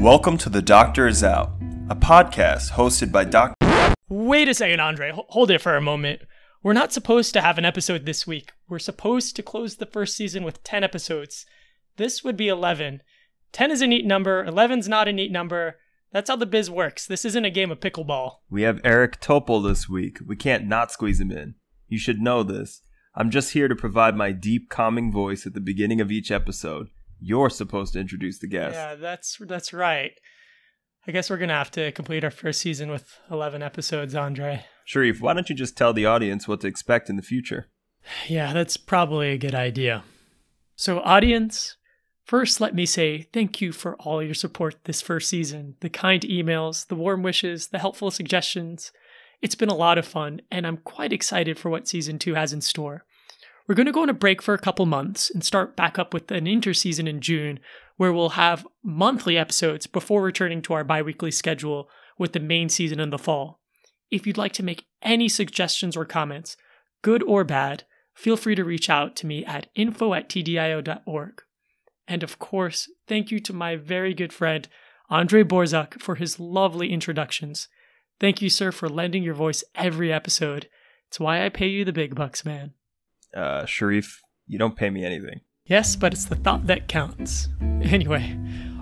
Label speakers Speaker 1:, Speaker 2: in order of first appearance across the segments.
Speaker 1: Welcome to The Doctor Is Out, a podcast hosted by Dr.
Speaker 2: Wait a second, Andre. Hold it for a moment. We're not supposed to have an episode this week. We're supposed to close the first season with 10 episodes. This would be 11. 10 is a neat number, 11's not a neat number. That's how the biz works. This isn't a game of pickleball.
Speaker 1: We have Eric Topol this week. We can't not squeeze him in. You should know this. I'm just here to provide my deep, calming voice at the beginning of each episode. You're supposed to introduce the guest.
Speaker 2: Yeah, that's that's right. I guess we're gonna have to complete our first season with 11 episodes, Andre.
Speaker 1: Sharif, why don't you just tell the audience what to expect in the future?
Speaker 2: Yeah, that's probably a good idea. So, audience, first let me say thank you for all your support this first season the kind emails, the warm wishes, the helpful suggestions. It's been a lot of fun, and I'm quite excited for what season two has in store. We're going to go on a break for a couple months and start back up with an interseason in June, where we'll have monthly episodes before returning to our bi weekly schedule with the main season in the fall. If you'd like to make any suggestions or comments, good or bad, feel free to reach out to me at info at tdio.org. And of course, thank you to my very good friend, Andre Borzak, for his lovely introductions. Thank you, sir, for lending your voice every episode. It's why I pay you the big bucks, man.
Speaker 1: Uh, Sharif, you don't pay me anything.
Speaker 2: Yes, but it's the thought that counts. Anyway,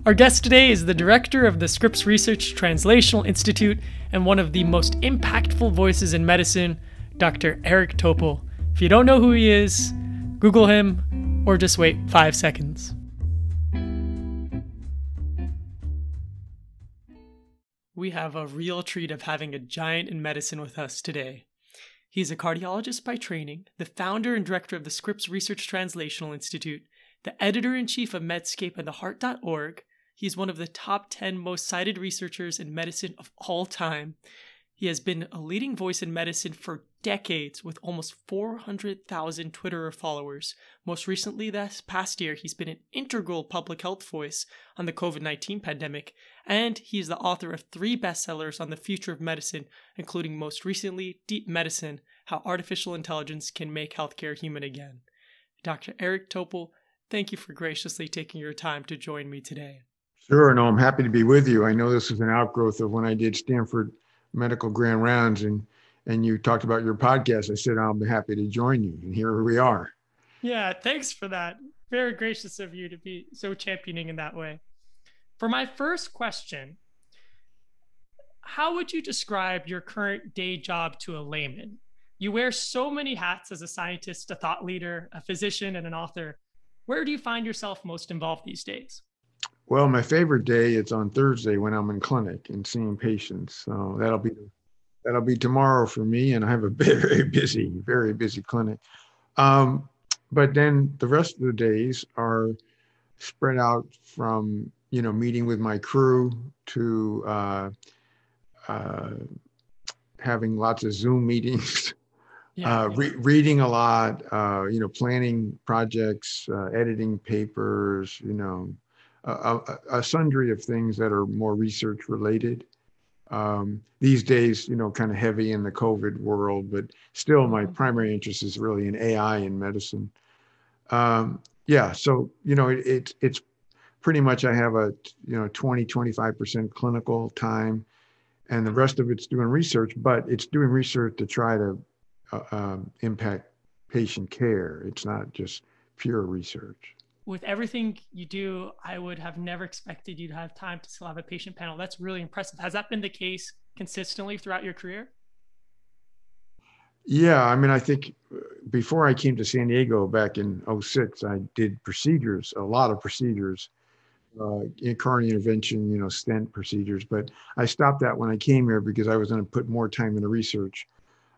Speaker 2: our guest today is the director of the Scripps Research Translational Institute and one of the most impactful voices in medicine, Dr. Eric Topol. If you don't know who he is, Google him or just wait five seconds. We have a real treat of having a giant in medicine with us today. He is a cardiologist by training, the founder and director of the Scripps Research Translational Institute, the editor in chief of Medscape and theheart.org. He is one of the top 10 most cited researchers in medicine of all time. He has been a leading voice in medicine for decades with almost 400,000 Twitter followers. Most recently, this past year, he's been an integral public health voice on the COVID 19 pandemic, and he is the author of three bestsellers on the future of medicine, including most recently, Deep Medicine How Artificial Intelligence Can Make Healthcare Human Again. Dr. Eric Topol, thank you for graciously taking your time to join me today.
Speaker 3: Sure, no, I'm happy to be with you. I know this is an outgrowth of when I did Stanford medical grand rounds and and you talked about your podcast. I said i'll be happy to join you and here we are.
Speaker 2: Yeah thanks for that. Very gracious of you to be so championing in that way. For my first question how would you describe your current day job to a layman? You wear so many hats as a scientist a thought leader a physician and an author. Where do you find yourself most involved these days
Speaker 3: well, my favorite day is on Thursday when I'm in clinic and seeing patients. So that'll be that'll be tomorrow for me, and I have a very, busy, very busy clinic. Um, but then the rest of the days are spread out from you know meeting with my crew to uh, uh, having lots of Zoom meetings. Yeah. Uh, re- reading a lot, uh, you know, planning projects, uh, editing papers, you know, a, a, sundry of things that are more research related. Um, these days, you know, kind of heavy in the COVID world, but still my mm-hmm. primary interest is really in AI in medicine. Um, yeah, so, you know, it, it, it's pretty much I have a, you know, 20, 25% clinical time and the rest of it's doing research, but it's doing research to try to uh, um, impact patient care. It's not just pure research
Speaker 2: with everything you do, I would have never expected you to have time to still have a patient panel. That's really impressive. Has that been the case consistently throughout your career?
Speaker 3: Yeah, I mean, I think uh, before I came to San Diego back in 06, I did procedures, a lot of procedures, uh, in coronary intervention, you know, stent procedures. But I stopped that when I came here because I was going to put more time into research.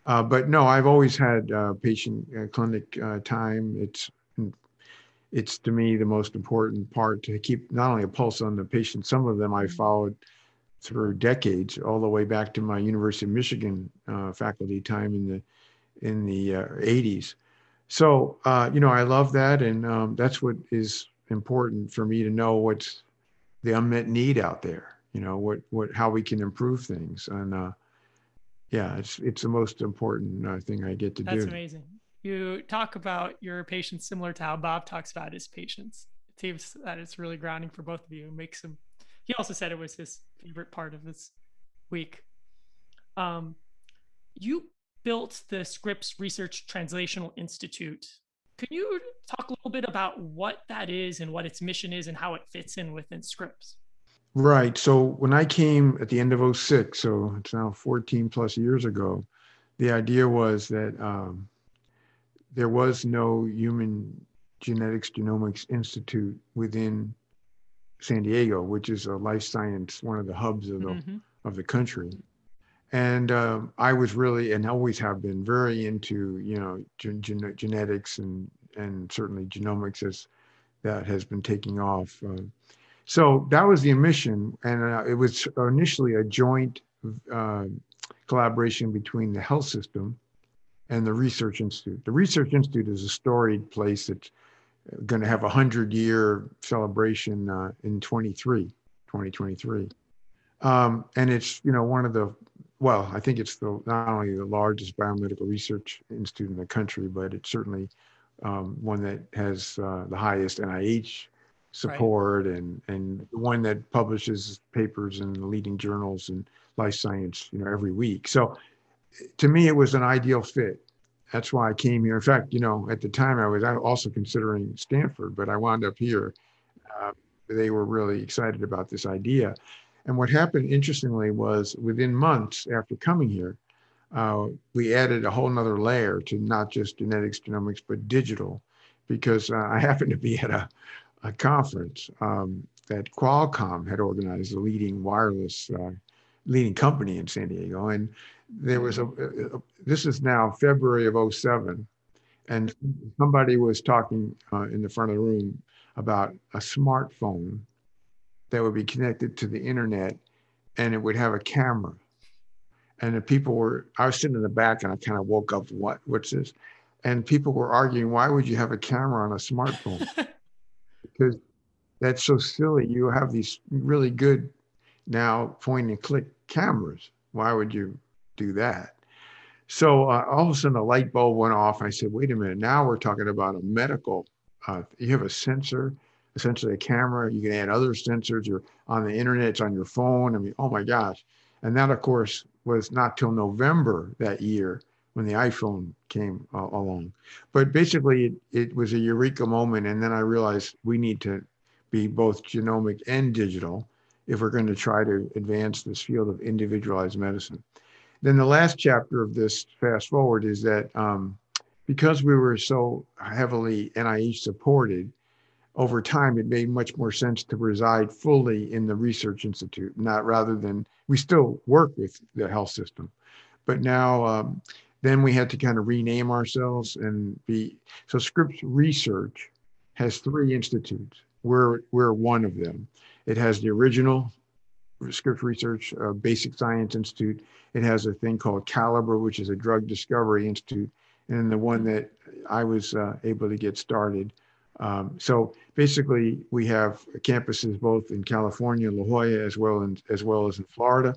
Speaker 3: Uh, but no, I've always had uh, patient uh, clinic uh, time. It's it's to me the most important part to keep not only a pulse on the patient, some of them I mm-hmm. followed through decades, all the way back to my University of Michigan uh, faculty time in the in the uh, 80s. So uh, you know, I love that, and um, that's what is important for me to know what's the unmet need out there. You know, what what how we can improve things, and uh, yeah, it's it's the most important uh, thing I get to
Speaker 2: that's
Speaker 3: do.
Speaker 2: That's amazing you talk about your patients similar to how Bob talks about his patients. It seems that it's really grounding for both of you. It makes him. he also said it was his favorite part of this week. Um, you built the Scripps Research Translational Institute. Can you talk a little bit about what that is and what its mission is and how it fits in within Scripps?
Speaker 3: Right. So when I came at the end of 06, so it's now 14 plus years ago, the idea was that um, there was no human genetics genomics institute within San Diego, which is a life science, one of the hubs of the, mm-hmm. of the country. And uh, I was really, and always have been, very into, you know, gen- gen- genetics and and certainly genomics as that has been taking off. Uh, so that was the mission, and uh, it was initially a joint uh, collaboration between the health system and the research institute. The research institute is a storied place that's going to have a hundred year celebration uh, in 23, 2023. Um, and it's, you know, one of the, well, I think it's the, not only the largest biomedical research institute in the country, but it's certainly um, one that has uh, the highest NIH support right. and, and the one that publishes papers in the leading journals and life science, you know, every week. So to me, it was an ideal fit that's why I came here. In fact, you know, at the time I was also considering Stanford, but I wound up here. Uh, they were really excited about this idea. And what happened, interestingly, was within months after coming here, uh, we added a whole nother layer to not just genetics, genomics, but digital, because uh, I happened to be at a, a conference um, that Qualcomm had organized, the leading wireless, uh, leading company in San Diego. And there was a, a, this is now February of 07, and somebody was talking uh, in the front of the room about a smartphone that would be connected to the internet and it would have a camera. And the people were, I was sitting in the back and I kind of woke up, what, what's this? And people were arguing, why would you have a camera on a smartphone? because that's so silly. You have these really good now point and click cameras. Why would you do that. So uh, all of a sudden a light bulb went off. I said, wait a minute, now we're talking about a medical, uh, you have a sensor, essentially a camera, you can add other sensors, you're on the internet, it's on your phone. I mean, oh my gosh. And that of course was not till November that year when the iPhone came uh, along. But basically it, it was a eureka moment. And then I realized we need to be both genomic and digital if we're going to try to advance this field of individualized medicine. Then the last chapter of this fast forward is that um, because we were so heavily NIH supported, over time it made much more sense to reside fully in the research institute, not rather than we still work with the health system, but now um, then we had to kind of rename ourselves and be so Scripps Research has three institutes. We're we're one of them. It has the original Scripps Research uh, Basic Science Institute. It has a thing called Calibr, which is a drug discovery institute, and the one that I was uh, able to get started. Um, so basically, we have campuses both in California, La Jolla, as well in, as well as in Florida,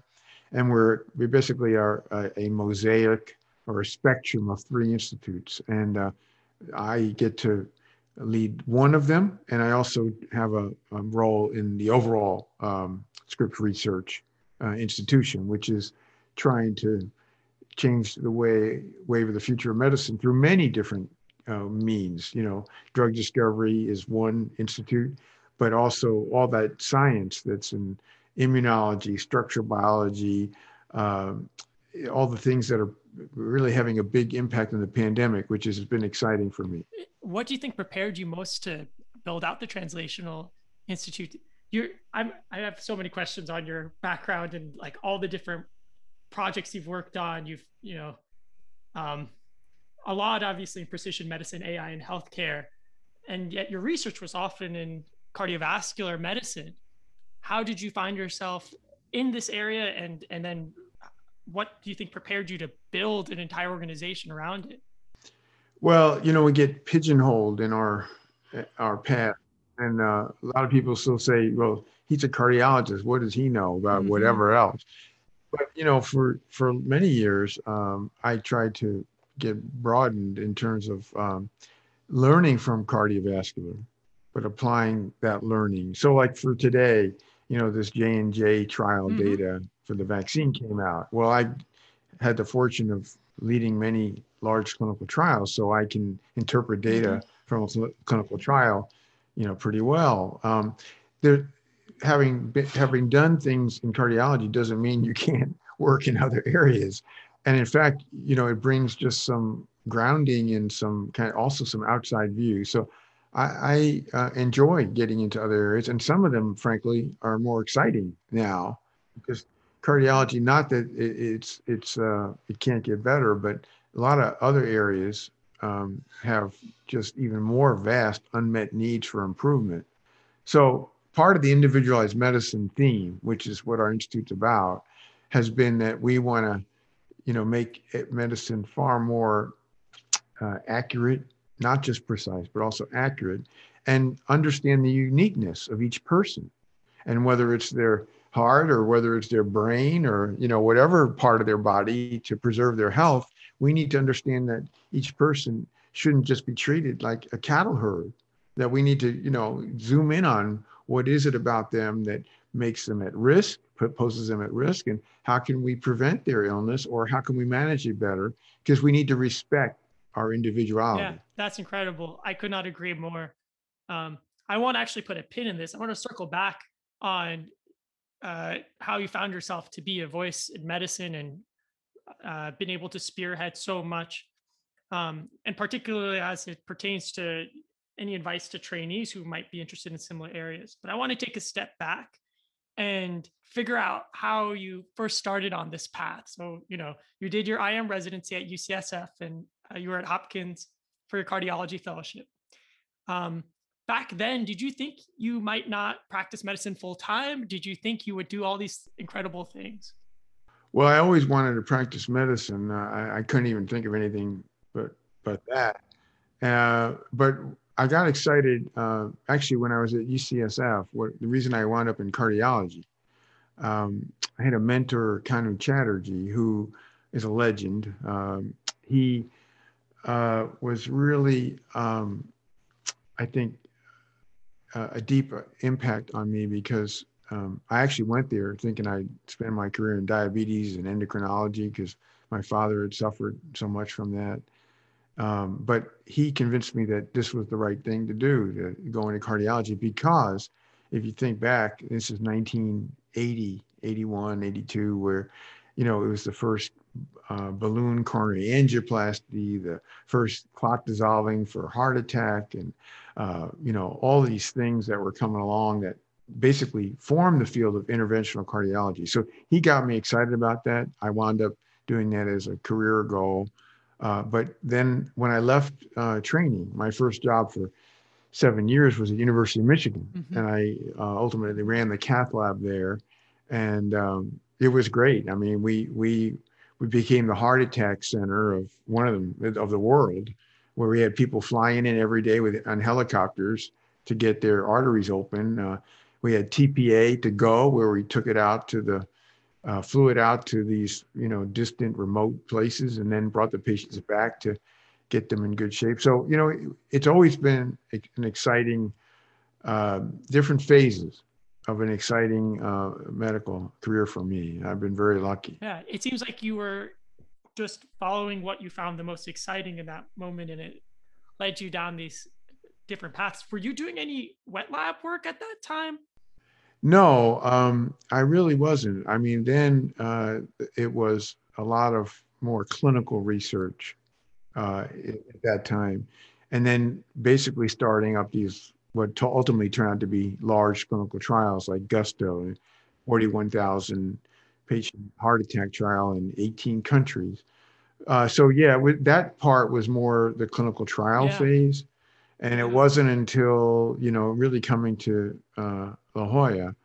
Speaker 3: and we're we basically are a, a mosaic or a spectrum of three institutes, and uh, I get to lead one of them, and I also have a, a role in the overall um, Research uh, Institution, which is trying to change the way wave of the future of medicine through many different uh, means. You know, drug discovery is one institute, but also all that science that's in immunology, structural biology, uh, all the things that are really having a big impact on the pandemic, which has been exciting for me.
Speaker 2: What do you think prepared you most to build out the Translational Institute? You're, I'm, I have so many questions on your background and like all the different projects you've worked on. You've, you know, um, a lot obviously in precision medicine, AI, and healthcare, and yet your research was often in cardiovascular medicine. How did you find yourself in this area, and and then what do you think prepared you to build an entire organization around it?
Speaker 3: Well, you know, we get pigeonholed in our our path, and uh, a lot of people still say, "Well, he's a cardiologist. What does he know about mm-hmm. whatever else?" But you know, for for many years, um, I tried to get broadened in terms of um, learning from cardiovascular, but applying that learning. So, like for today, you know, this J and J trial
Speaker 2: Mhm.
Speaker 3: data for the vaccine came out. Well, I had the fortune of leading many large clinical trials, so I can interpret data from a cl- clinical trial, you know, pretty well. Um, there, having been, having done things in cardiology doesn't mean you can't work in other areas. And in fact, you know, it brings just some grounding and some kind of also some outside view. So I, I uh, enjoy getting into other areas, and some of them, frankly, are more exciting now because cardiology. Not that it, it's it's uh, it can't get better, but a lot of other areas um, have just even more vast unmet needs for improvement. So part of the individualized medicine theme, which is what our institute's about, has been that we want to, you know, make medicine far more uh, accurate, not just precise, but also accurate, and understand the uniqueness of each person, and whether it's their heart or whether it's their brain or you know whatever part of their body to preserve their health, we need to understand that each person shouldn't just be treated like a cattle herd. That we need to, you know, zoom in on what is it about them that makes them at risk, poses them at risk, and how can we prevent their illness or how can we manage it better? Because we need to respect our individuality.
Speaker 2: Yeah, that's incredible. I could not agree more. Um, I want to actually put a pin in this. I want to circle back on uh, how you found yourself to be a voice in medicine and uh, been able to spearhead so much, um, and particularly as it pertains to any advice to trainees who might be interested in similar areas. But I want to take a step back and figure out how you first started on this path. So, you know, you did your IM residency at UCSF and uh, you were at Hopkins for your cardiology fellowship. Um, back then, did you think you might not practice medicine full time? Did you think you would do all these incredible things?
Speaker 3: Well, I always wanted to practice medicine. Uh, I, I couldn't even think of anything but but that. Uh, but I got excited uh, actually when I was at UCSF. What the reason I wound up in cardiology? Um, I had a mentor, Kanu Chatterjee, who is a legend. Um, he uh, was really, um, I think, uh, a deep impact on me because um, I actually went there thinking I'd spend my career in diabetes and endocrinology because my father had suffered so much from that. Um, but he convinced me that this was the right thing to do to go into cardiology because if you think back, this is 1980, 81, 82, where, you know, it was the first uh, balloon coronary angioplasty, the first clot dissolving for heart attack, and, uh, you know, all these things that were coming along that basically formed the field of interventional cardiology. So he got me excited about that. I wound up doing that as a career goal. Uh, but then when I left uh, training, my first job for seven years was at University of Michigan,
Speaker 2: Mhm.
Speaker 3: and I uh, ultimately ran the cath lab there, and um, it was great. I mean, we we we became the heart attack center of one of them of the world, where we had people flying in every day with on helicopters to get their arteries open. Uh, we had TPA to go, where we took it out to the uh, flew it out to these you know distant remote places and then brought the patients back to get them in good shape so you know it, it's always been an exciting uh, different phases of an exciting uh, medical career for me i've been very lucky
Speaker 2: Yeah, it seems like you were just following what you found the most exciting in that moment and it led you down these different paths. Were you doing any wet lab work at that time?
Speaker 3: No, um, I really wasn't. I mean, then uh, it was a lot of more clinical research uh, at that time, and then basically starting up these what to ultimately turned out to be large clinical trials like Gusto, a 41,000 patient heart attack trial in 18 countries. Uh, so yeah, with, that part was more the clinical trial
Speaker 2: Yeah.
Speaker 3: phase, and it wasn't until you know really coming to uh, La Jolla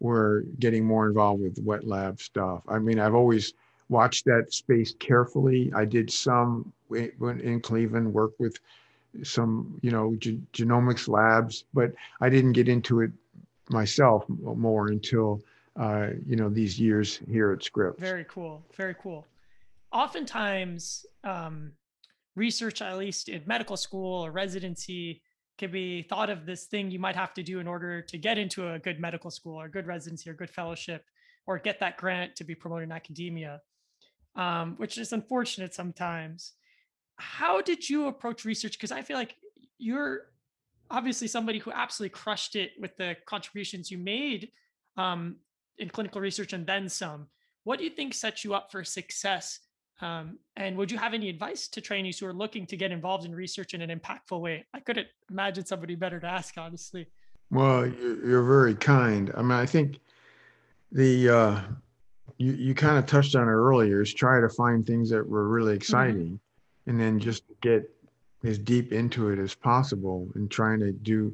Speaker 3: were getting more involved with wet lab stuff. I mean, I've always watched that space carefully. I did some in Cleveland work with some you know ge- genomics labs, but I didn't get into it myself more until uh, you know these years here at Scripps.
Speaker 2: Very cool. Very cool. Oftentimes, um, research, at least in medical school or residency, can be thought of this thing you might have to do in order to get into a good medical school or good residency or good fellowship or get that grant to be promoted in academia, um, which is unfortunate sometimes. How did you approach research? Because I feel like you're obviously somebody who absolutely crushed it with the contributions you made um, in clinical research and then some. What do you think sets you up for success um, and would you have any advice to trainees who are looking to get involved in research in an impactful way? I couldn't imagine somebody better to ask, honestly.
Speaker 3: Well, you're very kind. I mean, I think the uh, you you kind of touched on it earlier is try to find things that were really mm-hmm. exciting, mm-hmm. and then just get as deep into it as possible and trying to do.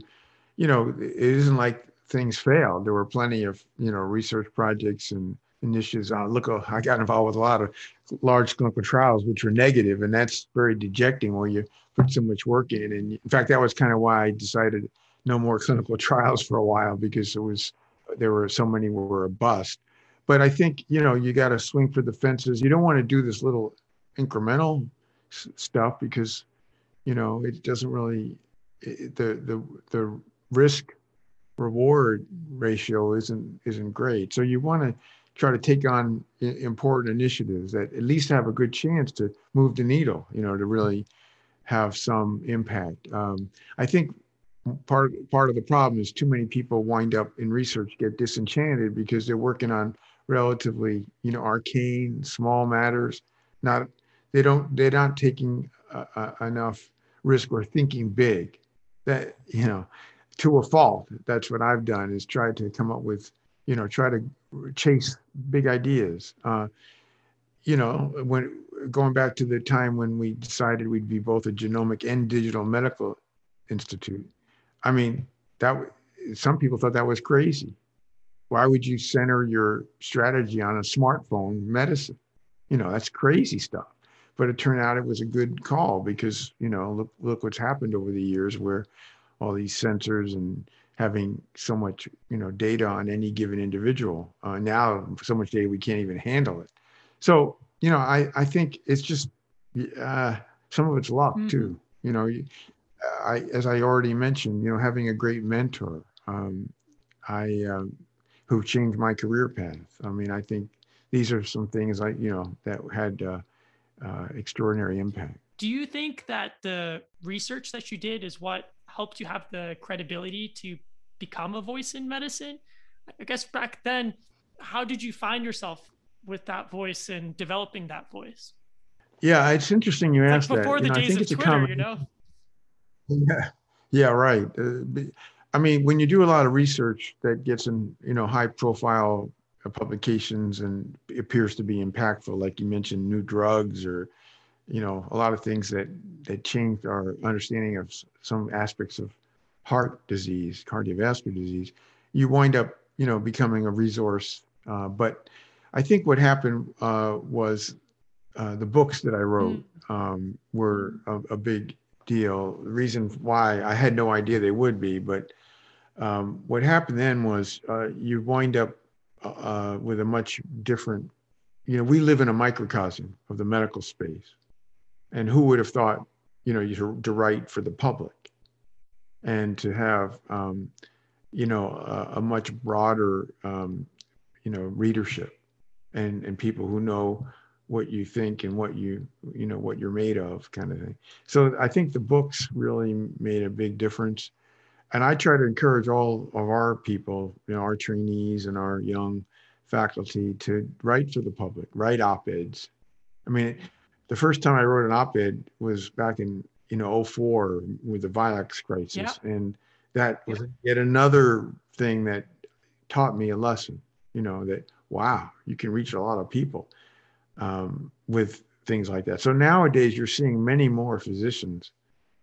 Speaker 3: You know, it isn't like things failed. There were plenty of you know research projects and initiatives. Uh, look, I got involved with a lot of large clinical trials, which were negative, and that's very dejecting when you put so much work in. And in fact, that was kind of why I decided no more clinical trials for a while because it was there were so many were a bust. But I think you know you got to swing for the fences. You don't want to do this little incremental s- stuff because you know it doesn't really it, the the the risk reward ratio isn't isn't great. So you want to try to take on important initiatives that at least have a good chance to move the needle, you know, to really have some impact. Um, I think part part of the problem is too many people wind up in research get disenchanted because they're working on relatively, you know, arcane, small matters. Not they don't they're not taking uh, enough risk or thinking big. That you know, to a fault. That's what I've done is try to come up with you know, try to chase big ideas. Uh, you know, when going back to the time when we decided we'd be both a genomic and digital medical institute, I mean, that some people thought that was crazy. Why would you center your strategy on a smartphone medicine? You know, that's crazy stuff. But it turned out it was a good call because you know, look look what's happened over the years where all these sensors and having so much you know data on any given individual. Uh, now so much data we can't even handle it. So you know i i think it's just uh, some of it's luck mm-hmm. too. You know i as i already mentioned you know having a great mentor um, i um, who changed my career path. I mean i think these are some things i you know that had uh, uh extraordinary impact.
Speaker 2: Do you think that the research that you did is what helped you have the credibility to become a voice in medicine. I guess back then, how did you find yourself with that voice and developing that voice?
Speaker 3: Yeah, it's interesting you asked
Speaker 2: like before
Speaker 3: that.
Speaker 2: the you know, days of Twitter, you know.
Speaker 3: Yeah, yeah, right. Uh, I mean, when you do a lot of research that gets in, you know, high-profile publications and appears to be impactful, like you mentioned, new drugs or you know a lot of things that that changed our understanding of some aspects of heart disease cardiovascular disease you wind up you know becoming a resource. Uh, but i think what happened uh, was uh, the books that i wrote mm. um, were a, a, big deal. The reason why i had no idea they would be but um, what happened then was uh, you wind up uh, with a much different you know we live in a microcosm of the medical space and who would have thought, you know, to, to write for the public and to have, um, you know, a, a much broader, um, you know, readership and, and people who know what you think and what you, you know, what you're made of kind of thing. So I think the books really made a big difference. And I try to encourage all of our people, you know, our trainees and our young faculty to write for the public, write op-eds. I mean, the first time I wrote an op-ed was back in you know 04 with the Vioxx crisis, yeah. and that was yet another thing that taught me a lesson. You know that wow, you can reach a lot of people um, with things like that. So nowadays, you're seeing many more physicians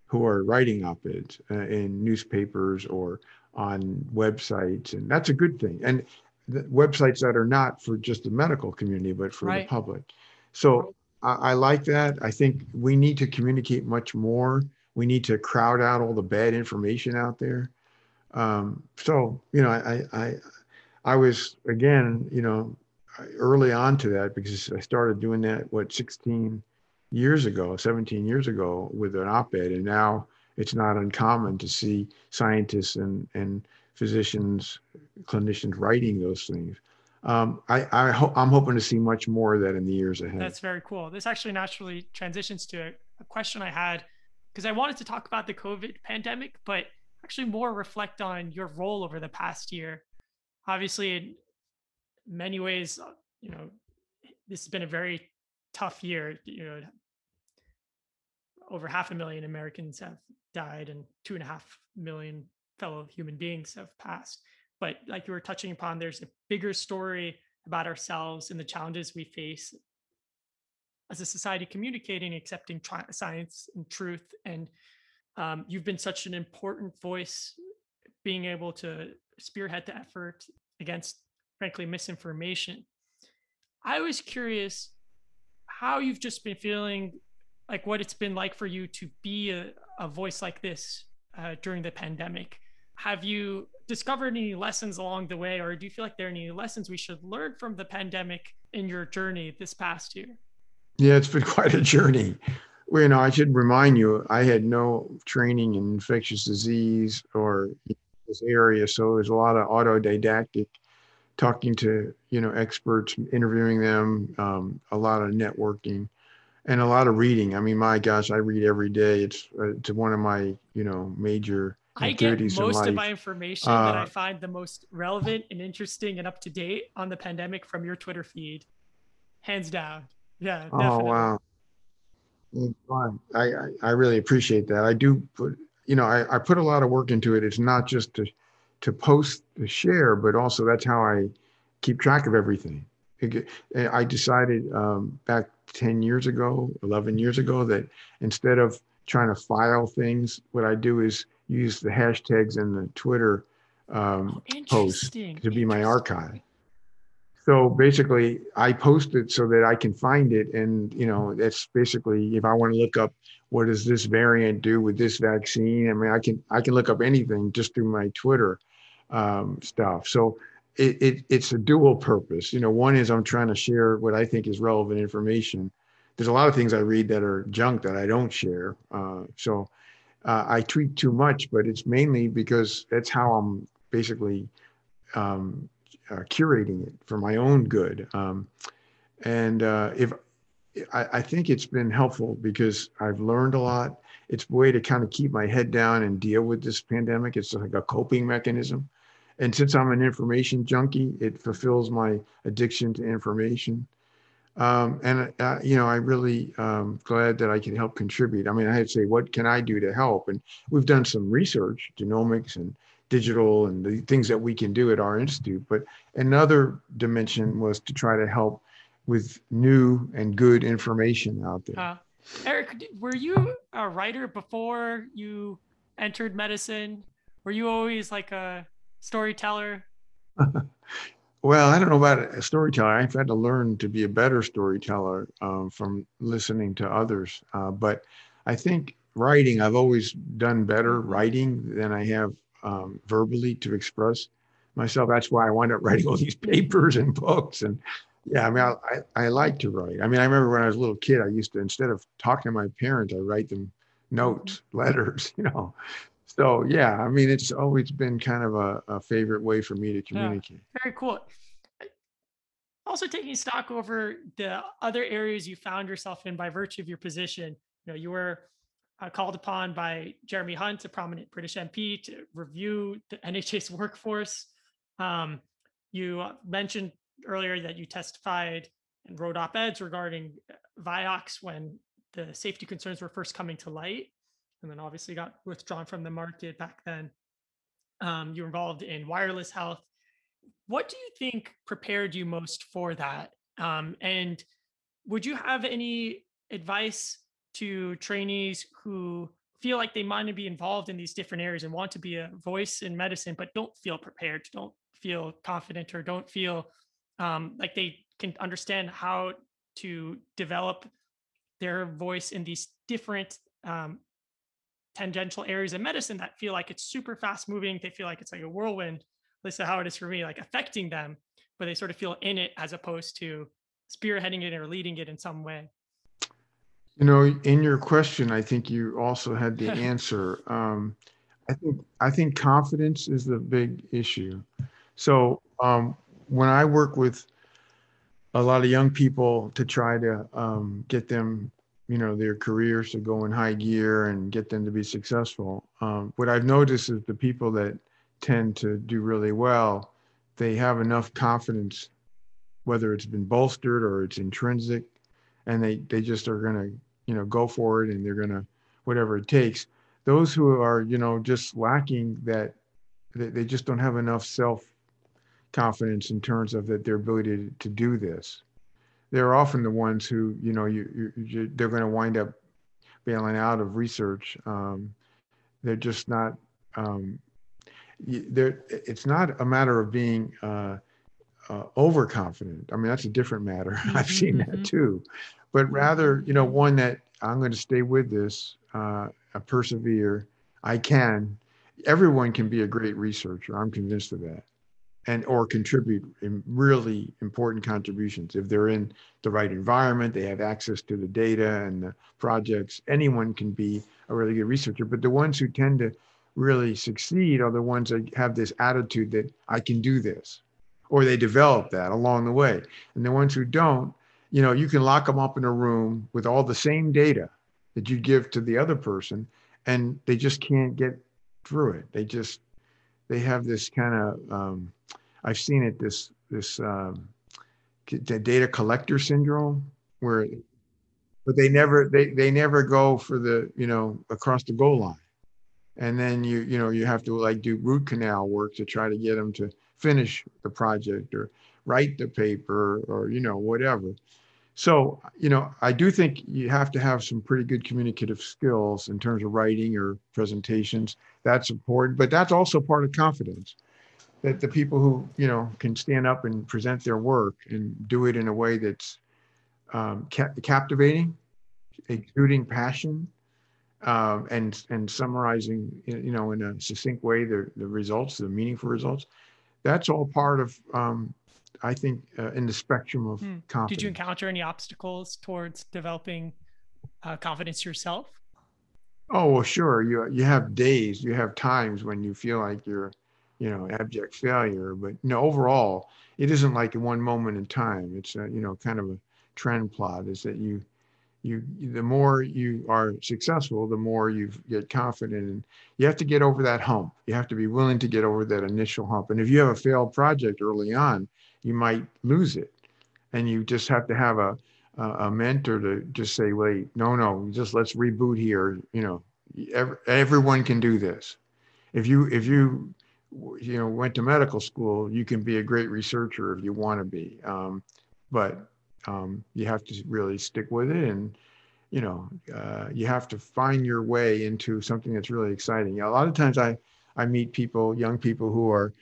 Speaker 3: who are writing op-eds uh, in newspapers or on websites, and that's a good thing. And the websites that are not for just the medical community, but for right. the public. So I, like that. I think we need to communicate much more. We need to crowd out all the bad information out there. Um, so you know, I, I I was again, you know, early on to that because I started doing that what 16 years ago, 17 years ago with an op-ed, and now it's not uncommon to see scientists and, and physicians, clinicians writing those things. Um, I, I ho- I'm hoping to see much more of that in the years ahead.
Speaker 2: That's very cool. This actually naturally transitions to a, a question I had because I wanted to talk about the COVID pandemic, but actually more reflect on your role over the past year. Obviously, in many ways, uh, you know, this has been a very tough year. You know, over half a million Americans have died and two and a half million fellow human beings have passed. But like you were touching upon, there's a bigger story about ourselves and the challenges we face as a society communicating, accepting tri- science and truth. And um, you've been such an important voice, being able to spearhead the effort against, frankly, misinformation. I was curious how you've just been feeling like what it's been like for you to be a, a voice like this uh, during the pandemic. Have you discovered any lessons along the way, or do you feel like there are any lessons we should learn from the pandemic in your journey this past year?
Speaker 3: Yeah, it's been quite a journey. Well, you know, I should remind you, I had no training in infectious disease or this area, so there's a lot of autodidactic talking to you know experts, interviewing them, um, a lot of networking and a lot of reading. I mean, my gosh, I read every day. It's uh, it's one of my you know major
Speaker 2: I get most of my information uh, that I find the most relevant and interesting and up to date on the pandemic from your Twitter feed, hands down. Yeah.
Speaker 3: Oh, definitely. Oh wow. I, I I really appreciate that. I do put you know I, I put a lot of work into it. It's not just to to post to share, but also that's how I keep track of everything. I decided um, back 10 years ago, 11 years ago, that instead of trying to file things, what I do is use the hashtags in the Twitter um, oh, post to be my archive. So basically, I post it so that I can find it, and you know, that's basically if I want to look up what does this variant do with this vaccine. I mean, I can I can look up anything just through my Twitter um, stuff. So it, it, it's a dual purpose. You know, one is I'm trying to share what I think is relevant information. There's a lot of things I read that are junk that I don't share. Uh, so uh, I tweet too much, but it's mainly because that's how I'm basically um, uh, curating it for my own good. Um, and uh, if I, I think it's been helpful because I've learned a lot. It's a way to kind of keep my head down and deal with this pandemic. It's like a coping mechanism and since I'm an information junkie, it fulfills my addiction to information. Um, and uh, you know, I really um, glad that I can help contribute. I mean, I had to say, what can I do to help? And we've done some research, genomics and digital, and the things that we can do at our institute. But another dimension was to try to help with new and good information out there. Uh,
Speaker 2: Eric, were you a writer before you entered medicine? Were you always like a storyteller?
Speaker 3: well, I don't know about a storyteller. I've had to learn to be a better storyteller um, from listening to others. Uh, but I think writing, I've always done better writing than I have um, verbally to express myself. That's why I wound up writing all these papers and books. And yeah, I mean, I, I, I like to write. I mean, I remember when I was a little kid, I used to, instead of talking to my parents, I write them notes, letters, you know so yeah, I mean, it's always been kind of a, a favorite way for me to communicate.
Speaker 2: Yeah, very cool. Also, taking stock over the other areas you found yourself in by virtue of your position. You know, you were uh, called upon by Jeremy Hunt, a prominent British MP, to review the NHS workforce. Um, you mentioned earlier that you testified and wrote op-eds regarding uh, Vioxx when the safety concerns were first coming to light and then obviously got withdrawn from the market back then. Um, you were involved in wireless health. What do you think prepared you most for that? Um, and would you have any advice to trainees who feel like they want to be involved in these different areas and want to be a voice in medicine, but don't feel prepared, don't feel confident, or don't feel um, like they can understand how to develop their voice in these different um, tangential areas of medicine that feel like it's super fast moving. They feel like it's like a whirlwind, at least how it is for me, like affecting them, but they sort of feel in it as opposed to spearheading it or leading it in some way.
Speaker 3: You know, in your question, I think you also had the answer. Um, I think I think confidence is the big issue. So um, when I work with a lot of young people to try to um, get them, you know, their careers to go in high gear and get them to be successful, um, what I've noticed is the people that tend to do really well, they have enough confidence, whether it's been bolstered or it's intrinsic, and they they just are going to, you know, go for it and they're going to whatever it takes. Those who are you know just lacking that they, they just don't have enough self confidence in terms of that their ability to, to do this they're often the ones who you know you, you, you they're going to wind up bailing out of research um, they're just not um, they're, it's not a matter of being uh, uh, overconfident i mean that's a different matter mm-hmm, i've seen mm-hmm. that too but rather you know one that i'm going to stay with this uh, I persevere. I can. Everyone can be a great researcher. I'm convinced of that, and or contribute in really important contributions if they're in the right environment. They have access to the data and the projects. Anyone can be a really good researcher. But the ones who tend to really succeed are the ones that have this attitude that I can do this, or they develop that along the way. And the ones who don't, you know, you can lock them up in a room with all the same data that you give to the other person and they just can't get through it they just they have this kind of um, i've seen it this this um, data collector syndrome where but they never they they never go for the you know across the goal line. And then you you know you have to like do root canal work to try to get them to finish the project or write the paper or you know whatever so, you know, I do think you have to have some pretty good communicative skills in terms of writing or presentations. That's important, but that's also part of confidence that the people who, you know, can stand up and present their work and do it in a way that's um, ca- captivating, exuding passion, uh, and and summarizing, you know, in a succinct way the the results, the meaningful results. That's all part of um, I think uh, in the spectrum of hmm. confidence.
Speaker 2: Did you encounter any obstacles towards developing uh, confidence yourself?
Speaker 3: Oh well, sure. You you have days, you have times when you feel like you're, you know, abject failure. But you know, overall, it isn't like in one moment in time. It's a, you know kind of a trend plot. Is that you you the more you are successful the more you get confident and you have to get over that hump you have to be willing to get over that initial hump and if you have a failed project early on you might lose it. And you just have to have a, a mentor to just say, wait, no, no, just let's reboot here. You know, every, everyone can do this. If you, if you, you know, went to medical school, you can be a great researcher if you want to be. Um, but um, you have to really stick with it and, you know, uh, you have to find your way into something that's really exciting. A lot of times I, I meet people, young people who are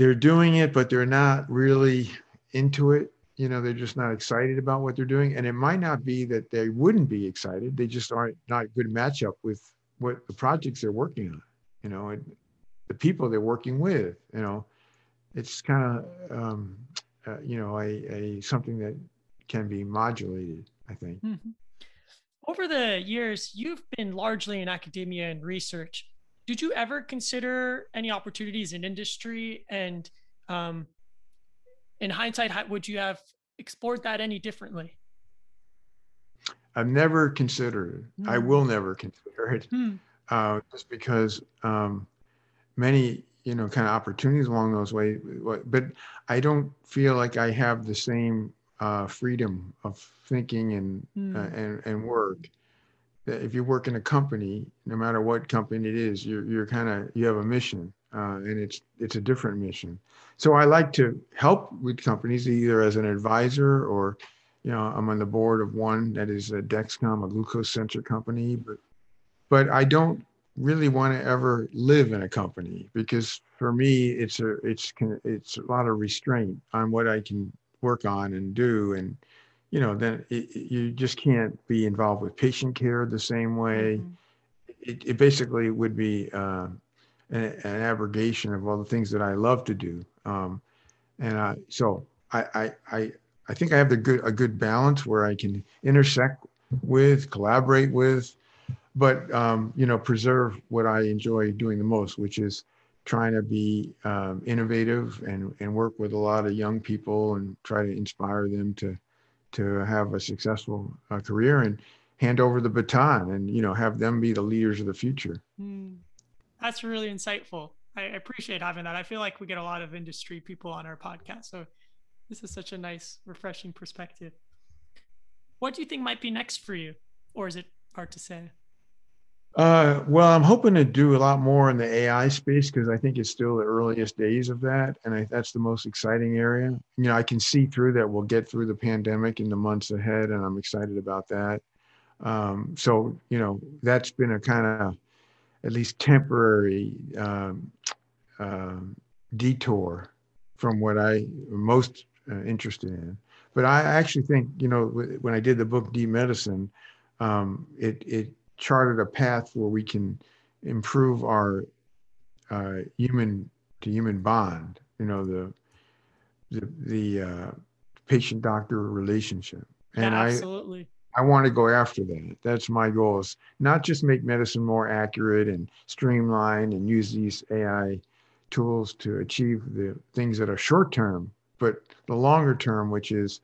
Speaker 3: they're doing it, but they're not really into it. You know, they're just not excited about what they're doing. And it might not be that they wouldn't be excited. They just aren't not a good matchup with what the projects they're working on, you know, and the people they're working with, you know, it's kind of, um, uh, you know, a, a something that can be modulated, I think. Mm-hmm.
Speaker 2: Over the years, you've been largely in academia and research did you ever consider any opportunities in industry and um, in hindsight would you have explored that any differently
Speaker 3: i've never considered it mm. i hmm. will never consider it mm. uh, just because um, many you know kind of opportunities along those ways but i don't feel like i have the same uh, freedom of thinking and mm. uh, and, and work that if you work in a company, no matter what company it is, you're you're kind of you have a mission, uh, and it's it's a different mission. So I like to help with companies either as an advisor or, you know, I'm on the board of one that is a Dexcom, a glucose sensor company, but but I don't really want to ever live in a company because for me it's a it's it's a lot of restraint on what I can work on and do and you know, then it, you just can't be involved with patient care the same way. Mm-hmm. It, it, basically would be uh, an, an, abrogation of all the things that I love to do. Um, and uh, so I, I, I, I think I have the good a good balance where I can intersect with, collaborate with, but um, you know, preserve what I enjoy doing the most, which is trying to be um, innovative and, and work with a lot of young people and try to inspire them to to have a successful uh, career and hand over the baton and you know have them be the leaders of the future.
Speaker 2: Mm, that's really insightful. I appreciate having that. I feel like we get a lot of industry people on our podcast, so this is such a nice, refreshing perspective. What do you think might be next for you, or is it hard to say?
Speaker 3: Uh, well, I'm hoping to do a lot more in the AI space because I think it's still the earliest days of that, and I, that's the most exciting area. You know, I can see through that we'll get through the pandemic in the months ahead, and I'm excited about that. Um, so, you know, that's been a kind of at least temporary um, um, detour from what I most uh, interested in. But I actually think, you know, when I did the book Deep Medicine, um, it it charted a path where we can improve our uh, human to human bond. You know, the the the uh, patient doctor relationship.
Speaker 2: And yeah, absolutely.
Speaker 3: I I want to go after that. That's my goal is not just make medicine more accurate and streamlined and use these AI tools to achieve the things that are short term, but the longer term, which is,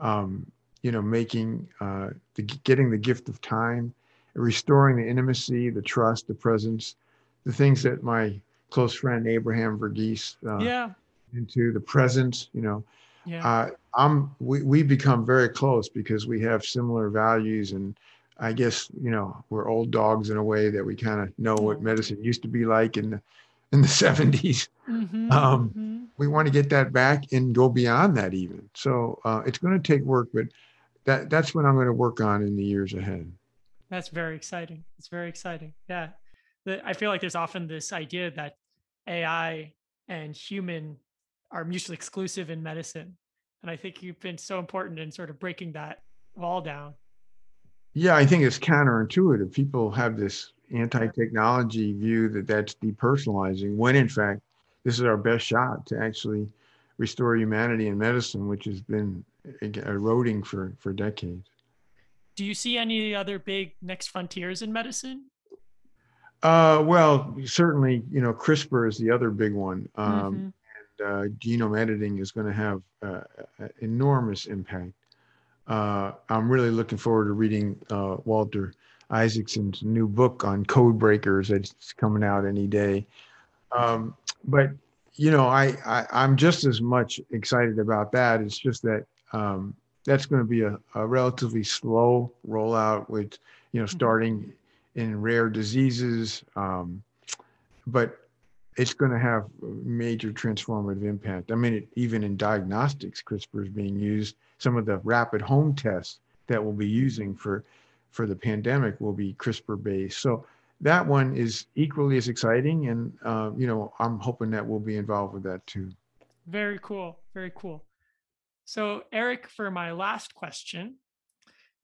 Speaker 3: um, you know, making uh, the getting the gift of time restoring the intimacy, the trust, the presence, the things that my close friend Abraham Verghese uh,
Speaker 2: yeah.
Speaker 3: into the presence, you know.
Speaker 2: Yeah.
Speaker 3: Uh, I'm we we become very close because we have similar values and I guess you know we're old dogs in a way that we kind of know what medicine used to be like in the in the 70s.
Speaker 2: Mm-hmm,
Speaker 3: um,
Speaker 2: mm-hmm.
Speaker 3: We want to get that back and go beyond that even. So uh, it's going to take work, but that that's what I'm going to work on in the years ahead.
Speaker 2: That's very exciting. It's very exciting. Yeah. The, I feel like there's often this idea that AI and human are mutually exclusive in medicine. And I think you've been so important in sort of breaking that wall down.
Speaker 3: Yeah, I think it's counterintuitive. People have this anti-technology view that that's depersonalizing when in fact this is our best shot to actually restore humanity in medicine which has been eroding for for decades
Speaker 2: do you see any other big next frontiers in medicine?
Speaker 3: Uh, well, certainly, you know, CRISPR is the other big one. Um, mm-hmm. And uh, genome editing is going to have uh, enormous impact. Uh, I'm really looking forward to reading uh, Walter Isaacson's new book on code breakers that's coming out any day. Um, but you know, I, I am just as much excited about that. It's just that um, that's going to be a, a relatively slow rollout with, you know, mm-hmm. starting in rare diseases. Um, but it's going to have major transformative impact. I mean, it, even in diagnostics, CRISPR is being used. Some of the rapid home tests that we'll be using for for the pandemic will be CRISPR based. So that one is equally as exciting, and uh, you know, I'm hoping that we'll be involved with that too.
Speaker 2: Very cool. Very cool. So, Eric, for my last question,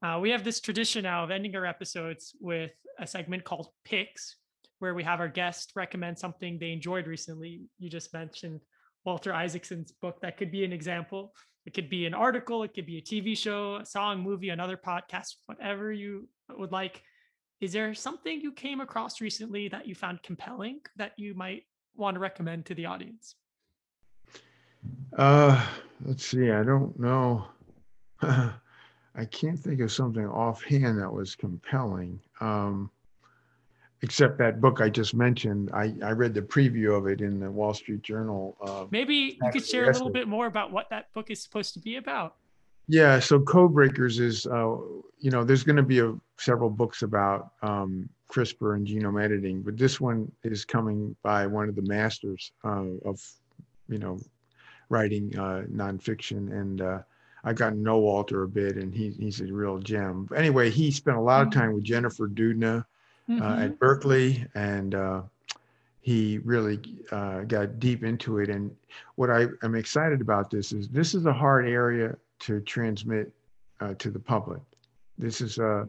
Speaker 2: uh, we have this tradition now of ending our episodes with a segment called Picks, where we have our guest recommend something they enjoyed recently. You just mentioned Walter Isaacson's book. That could be an example. It could be an article, it could be a TV show, a song, movie, another podcast, whatever you would like. Is there something you came across recently that you found compelling that you might want to recommend to the audience?
Speaker 3: Uh, let's see. I don't know. I can't think of something offhand that was compelling. Um, except that book I just mentioned. I, I read the preview of it in the Wall Street Journal. Uh,
Speaker 2: Maybe you could share a little bit more about what that book is supposed to be about.
Speaker 3: Yeah, so Codebreakers is, uh, you know, there's going to be a, several books about um, CRISPR and genome editing, but this one is coming by one of the masters uh, of, you know, writing uh, nonfiction, and uh, I got to know Walter a bit, and he, he's a real gem. But anyway, he spent a lot of mm-hmm. time with Jennifer Doudna mm-hmm. at Berkeley, and uh, he really uh, got deep into it. And what I am excited about this is this is a hard area to transmit uh, to the public. This is a uh,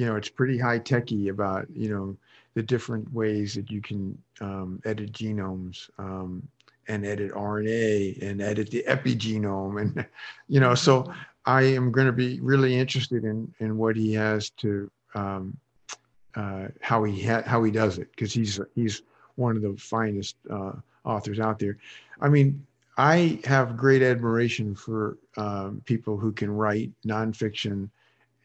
Speaker 3: you know, it's pretty high techy about, you know, the different ways that you can um, edit genomes. Um, and edit RNA and edit the epigenome. And, you know, so. I am going to be really interested in in what he has to um, uh, how he ha- how he does it because he's he's one of the finest uh, authors out there. I mean, I have great admiration for um, people who can write nonfiction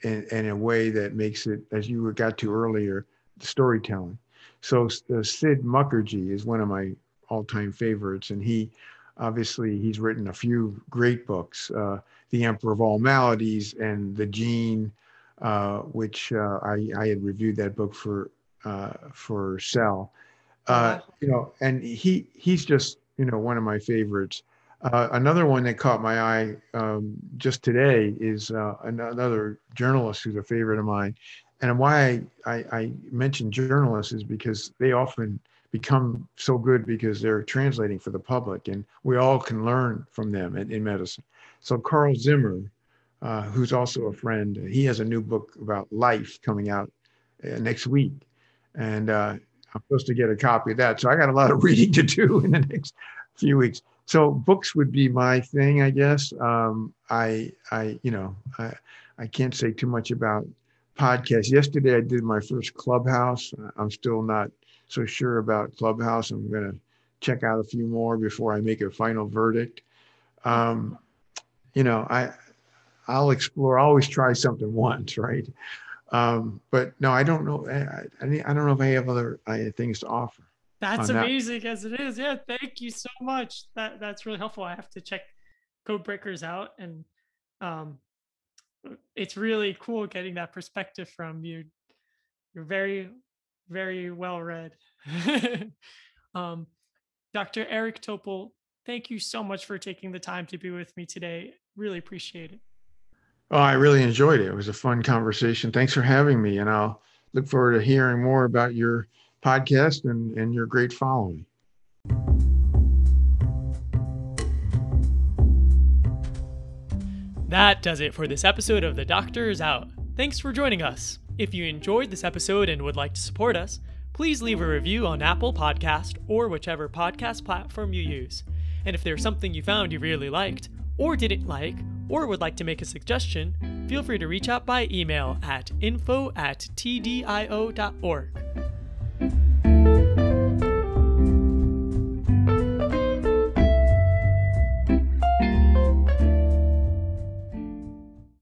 Speaker 3: in, in, a way that makes it, as you got to earlier, the storytelling. So uh, Sid Mukherjee is one of my all-time favorites, and he obviously he's written a few great books, uh, The Emperor of All Maladies and The Gene, uh, which uh, I, I had reviewed that book for uh, for Cell. Uh, you know, and he he's just you know one of my favorites. Uh, another one that caught my eye um, just today is uh, another journalist who's a favorite of mine. And why I, I, I mention journalists is because they often become so good because they're translating for the public, and we all can learn from them in, in medicine. So Carl Zimmer, uh, who's also a friend, he has a new book about life coming out uh, next week, and uh, I'm supposed to get a copy of that. So I got a lot of reading to do in the next few weeks. So books would be my thing, I guess. Um, I, I, you know, I, I can't say too much about podcasts. Yesterday I did my first Clubhouse. I'm still not so sure about Clubhouse. I'm going to check out a few more before I make a final verdict. Um, you know, I, I'll explore. I always try something once, right? Um, but no, I don't know. I, I, I don't know if I have other uh, things to offer.
Speaker 2: That's amazing that. as it is. Yeah, thank you so much. That that's really helpful. I have to check Code Breakers out, and um, it's really cool getting that perspective from you. You're very, very well read. um, Dr. Eric Topol, thank you so much for taking the time to be with me today. Really appreciate it.
Speaker 3: Oh, I really enjoyed it. It was a fun conversation. Thanks for having me. And I'll look forward to hearing more about your podcast and, and your great following.
Speaker 2: That does it for this episode of The Doctor is Out. Thanks for joining us. If you enjoyed this episode and would like to support us, please leave a review on Apple Podcast or whichever podcast platform you use. And if there's something you found you really liked, or didn't like, or would like to make a suggestion, feel free to reach out by email at info at tdio.org.